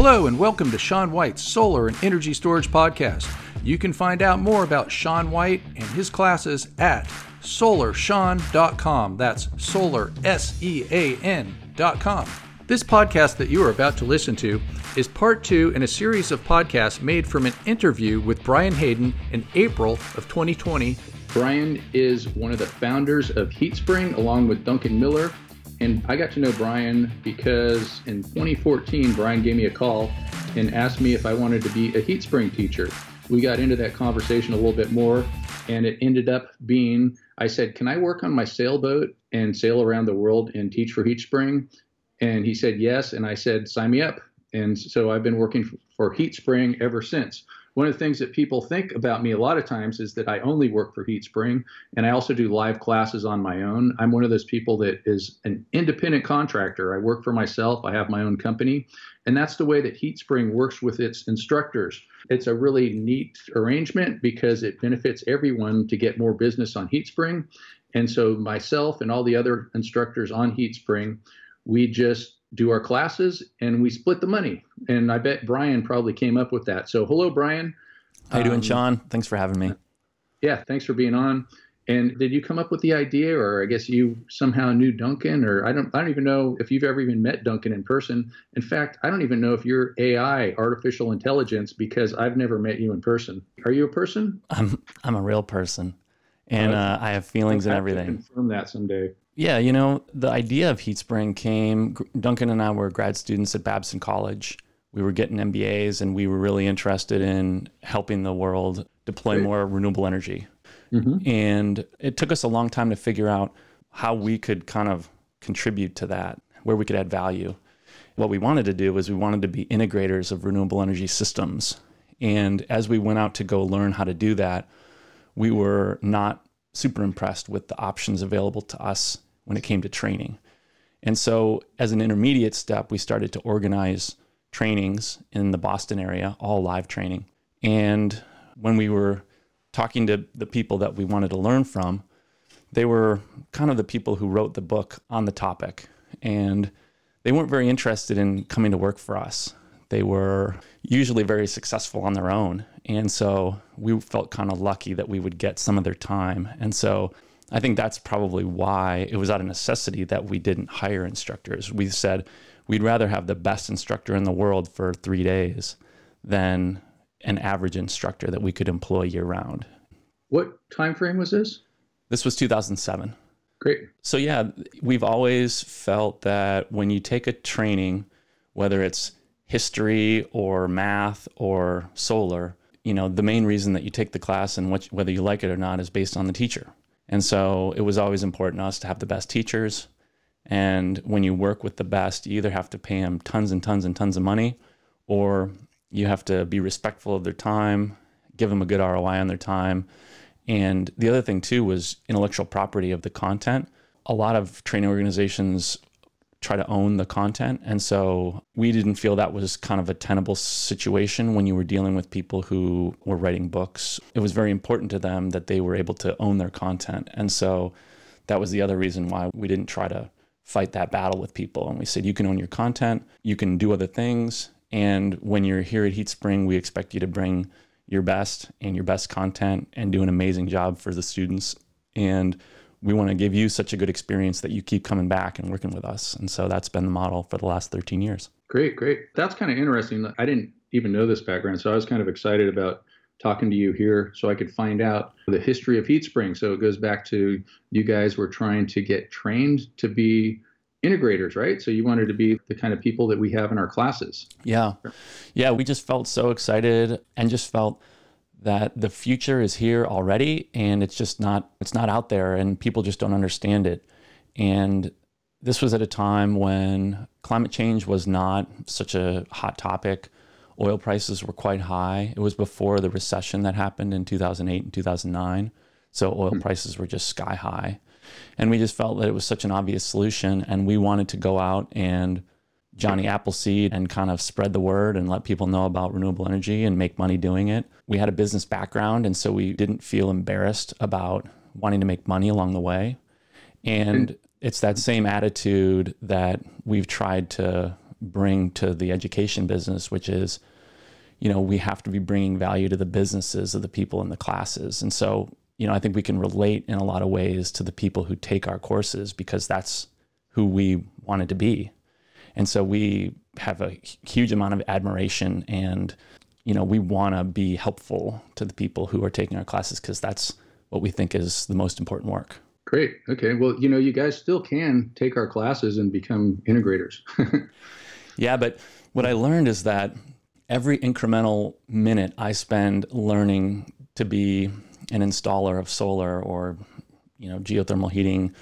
Hello, and welcome to Sean White's Solar and Energy Storage Podcast. You can find out more about Sean White and his classes at solarsean.com. That's solar, S E A N.com. This podcast that you are about to listen to is part two in a series of podcasts made from an interview with Brian Hayden in April of 2020. Brian is one of the founders of HeatSpring along with Duncan Miller and I got to know Brian because in 2014, Brian gave me a call and asked me if I wanted to be a HeatSpring teacher. We got into that conversation a little bit more, and it ended up being I said, Can I work on my sailboat and sail around the world and teach for HeatSpring? And he said, Yes. And I said, Sign me up. And so I've been working for HeatSpring ever since one of the things that people think about me a lot of times is that I only work for HeatSpring and I also do live classes on my own. I'm one of those people that is an independent contractor. I work for myself, I have my own company, and that's the way that HeatSpring works with its instructors. It's a really neat arrangement because it benefits everyone to get more business on HeatSpring. And so myself and all the other instructors on HeatSpring, we just do our classes and we split the money. And I bet Brian probably came up with that. So hello, Brian. How you doing, um, Sean? Thanks for having me. Yeah, thanks for being on. And did you come up with the idea, or I guess you somehow knew Duncan, or I don't, I don't even know if you've ever even met Duncan in person. In fact, I don't even know if you're AI, artificial intelligence, because I've never met you in person. Are you a person? I'm, I'm a real person, and uh, I have feelings and everything. confirm that someday. Yeah, you know, the idea of HeatSpring came. Duncan and I were grad students at Babson College. We were getting MBAs and we were really interested in helping the world deploy more renewable energy. Mm-hmm. And it took us a long time to figure out how we could kind of contribute to that, where we could add value. What we wanted to do was we wanted to be integrators of renewable energy systems. And as we went out to go learn how to do that, we were not super impressed with the options available to us when it came to training. And so, as an intermediate step, we started to organize trainings in the Boston area, all live training. And when we were talking to the people that we wanted to learn from, they were kind of the people who wrote the book on the topic. And they weren't very interested in coming to work for us. They were usually very successful on their own. And so we felt kind of lucky that we would get some of their time. And so I think that's probably why it was out of necessity that we didn't hire instructors. We said we'd rather have the best instructor in the world for three days than an average instructor that we could employ year round. What time frame was this? This was 2007. Great. So yeah, we've always felt that when you take a training, whether it's history or math or solar, you know, the main reason that you take the class and what, whether you like it or not is based on the teacher. And so it was always important to us to have the best teachers. And when you work with the best, you either have to pay them tons and tons and tons of money, or you have to be respectful of their time, give them a good ROI on their time. And the other thing, too, was intellectual property of the content. A lot of training organizations try to own the content. And so we didn't feel that was kind of a tenable situation when you were dealing with people who were writing books. It was very important to them that they were able to own their content. And so that was the other reason why we didn't try to fight that battle with people. And we said, you can own your content, you can do other things. And when you're here at HeatSpring, we expect you to bring your best and your best content and do an amazing job for the students. And we want to give you such a good experience that you keep coming back and working with us. And so that's been the model for the last 13 years. Great, great. That's kind of interesting. I didn't even know this background, so I was kind of excited about talking to you here so I could find out the history of HeatSpring. So it goes back to you guys were trying to get trained to be integrators, right? So you wanted to be the kind of people that we have in our classes. Yeah. Yeah, we just felt so excited and just felt that the future is here already and it's just not it's not out there and people just don't understand it. And this was at a time when climate change was not such a hot topic. Oil prices were quite high. It was before the recession that happened in 2008 and 2009 so oil hmm. prices were just sky high. And we just felt that it was such an obvious solution and we wanted to go out and Johnny Appleseed and kind of spread the word and let people know about renewable energy and make money doing it. We had a business background, and so we didn't feel embarrassed about wanting to make money along the way. And it's that same attitude that we've tried to bring to the education business, which is, you know, we have to be bringing value to the businesses of the people in the classes. And so, you know, I think we can relate in a lot of ways to the people who take our courses because that's who we wanted to be. And so we have a huge amount of admiration and, you know, we want to be helpful to the people who are taking our classes because that's what we think is the most important work. Great. Okay. Well, you know, you guys still can take our classes and become integrators. yeah, but what I learned is that every incremental minute I spend learning to be an installer of solar or you know geothermal heating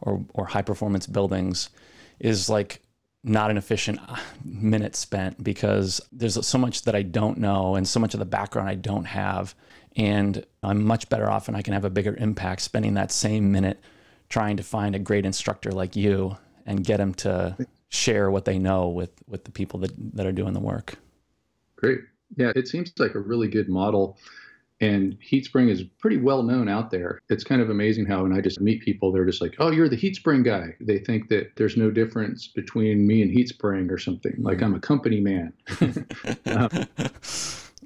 or or high performance buildings is like not an efficient uh, minute spent because there's so much that I don't know and so much of the background I don't have and I'm much better off and I can have a bigger impact spending that same minute trying to find a great instructor like you and get them to share what they know with with the people that that are doing the work. Great. Yeah, it seems like a really good model. And HeatSpring is pretty well known out there. It's kind of amazing how when I just meet people, they're just like, "Oh, you're the HeatSpring guy." They think that there's no difference between me and HeatSpring or something. Like I'm a company man. um,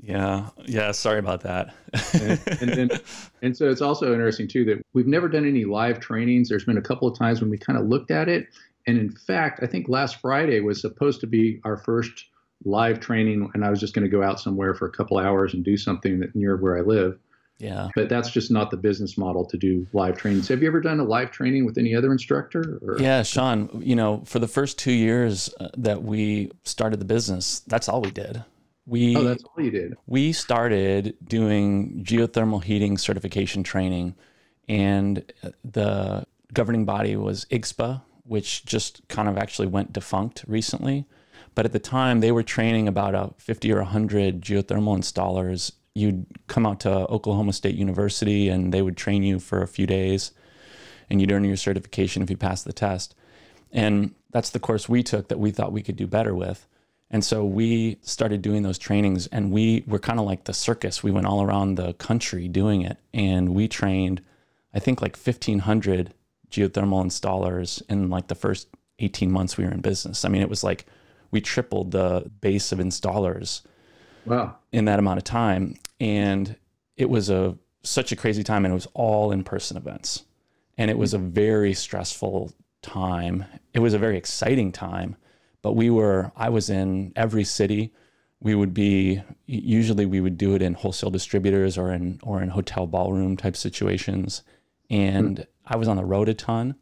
yeah, yeah. Sorry about that. and, and, then, and so it's also interesting too that we've never done any live trainings. There's been a couple of times when we kind of looked at it, and in fact, I think last Friday was supposed to be our first live training and I was just going to go out somewhere for a couple hours and do something that near where I live. Yeah. But that's just not the business model to do live trainings. Have you ever done a live training with any other instructor? Or? Yeah, Sean, you know, for the first 2 years uh, that we started the business, that's all we did. We Oh, that's all you did. We started doing geothermal heating certification training and uh, the governing body was IGSHPA, which just kind of actually went defunct recently. But at the time, they were training about a 50 or 100 geothermal installers. You'd come out to Oklahoma State University and they would train you for a few days and you'd earn your certification if you passed the test. And that's the course we took that we thought we could do better with. And so we started doing those trainings and we were kind of like the circus. We went all around the country doing it and we trained, I think, like 1,500 geothermal installers in like the first 18 months we were in business. I mean, it was like we tripled the base of installers wow. in that amount of time. And it was a such a crazy time and it was all in person events. And it was a very stressful time. It was a very exciting time, but we were I was in every city. We would be usually we would do it in wholesale distributors or in or in hotel ballroom type situations. And mm. I was on the road a ton.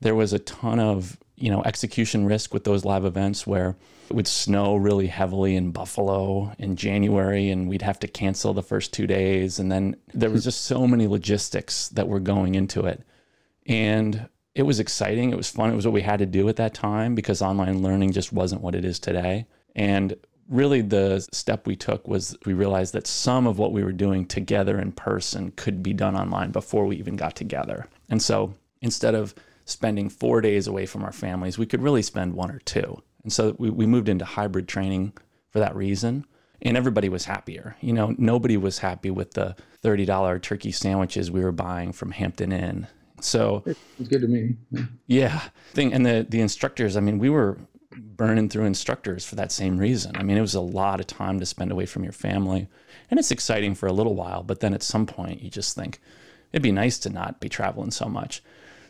There was a ton of you know execution risk with those live events where it would snow really heavily in Buffalo in January and we'd have to cancel the first 2 days. And then there was just so many logistics that were going into it. And it was exciting. It was fun. It was what we had to do at that time because online learning just wasn't what it is today. And really the step we took was we realized that some of what we were doing together in person could be done online before we even got together. And so instead of spending four days away from our families, we could really spend one or two. And so we, we moved into hybrid training for that reason. And everybody was happier. You know, nobody was happy with the $30 turkey sandwiches we were buying from Hampton Inn. So it's good to me. Yeah. yeah. Thing and the the instructors, I mean, we were burning through instructors for that same reason. I mean, it was a lot of time to spend away from your family. And it's exciting for a little while, but then at some point you just think it'd be nice to not be traveling so much.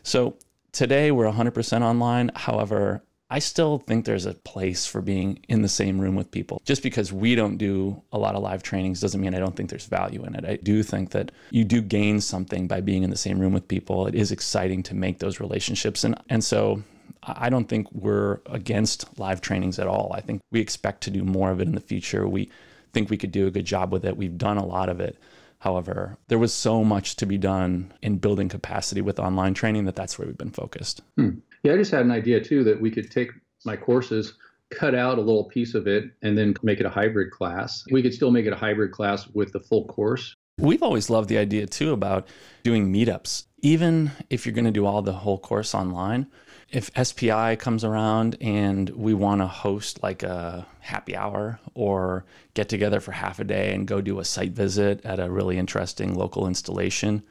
So today we're 100% online. However, I still think there's a place for being in the same room with people. Just because we don't do a lot of live trainings doesn't mean I don't think there's value in it. I do think that you do gain something by being in the same room with people. It is exciting to make those relationships. And and so I don't think we're against live trainings at all. I think we expect to do more of it in the future. We think we could do a good job with it. We've done a lot of it. However, there was so much to be done in building capacity with online training that that's where we've been focused. Hmm. Yeah, I just had an idea too that we could take my courses, cut out a little piece of it, and then make it a hybrid class. We could still make it a hybrid class with the full course. We've always loved the idea too about doing meetups. Even if you're going to do all the whole course online, if SPI comes around and we want to host like a happy hour or get together for half a day and go do a site visit at a really interesting local installation,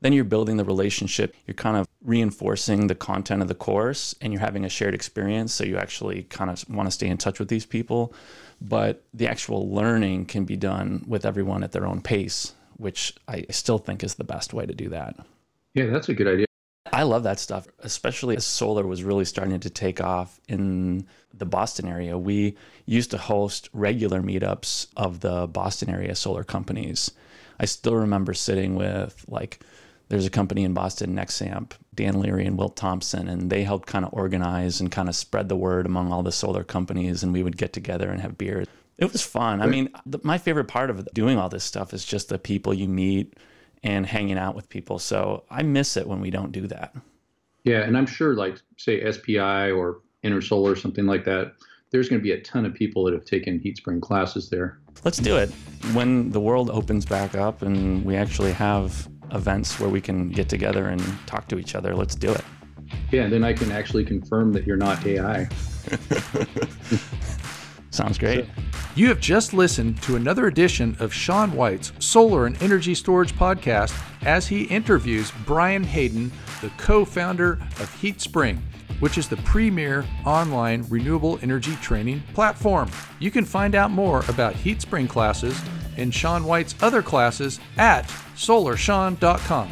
then you're building the relationship. You're kind of reinforcing the content of the course and you're having a shared experience. So you actually kind of want to stay in touch with these people. But the actual learning can be done with everyone at their own pace, which I still think is the best way to do that. Yeah, that's a good idea. I love that stuff, especially as solar was really starting to take off in the Boston area. We used to host regular meetups of the Boston area solar companies. I still remember sitting with like there's a company in Boston, Nexamp, Dan Leary and Will Thompson, and they helped kind of organize and kind of spread the word among all the solar companies. And we would get together and have beers. It was fun. I mean, the, my favorite part of doing all this stuff is just the people you meet and hanging out with people. So I miss it when we don't do that. Yeah, and I'm sure, like say SPI or InterSolar or something like that, there's going to be a ton of people that have taken HeatSpring classes there. Let's do it when the world opens back up and we actually have events where we can get together and talk to each other. Let's do it. Yeah, and then I can actually confirm that you're not AI. Sounds great. You have just listened to another edition of Sean White's Solar and Energy Storage podcast as he interviews Brian Hayden, the co founder of HeatSpring, which is the premier online renewable energy training platform. You can find out more about HeatSpring classes and Sean White's other classes at solarsean.com.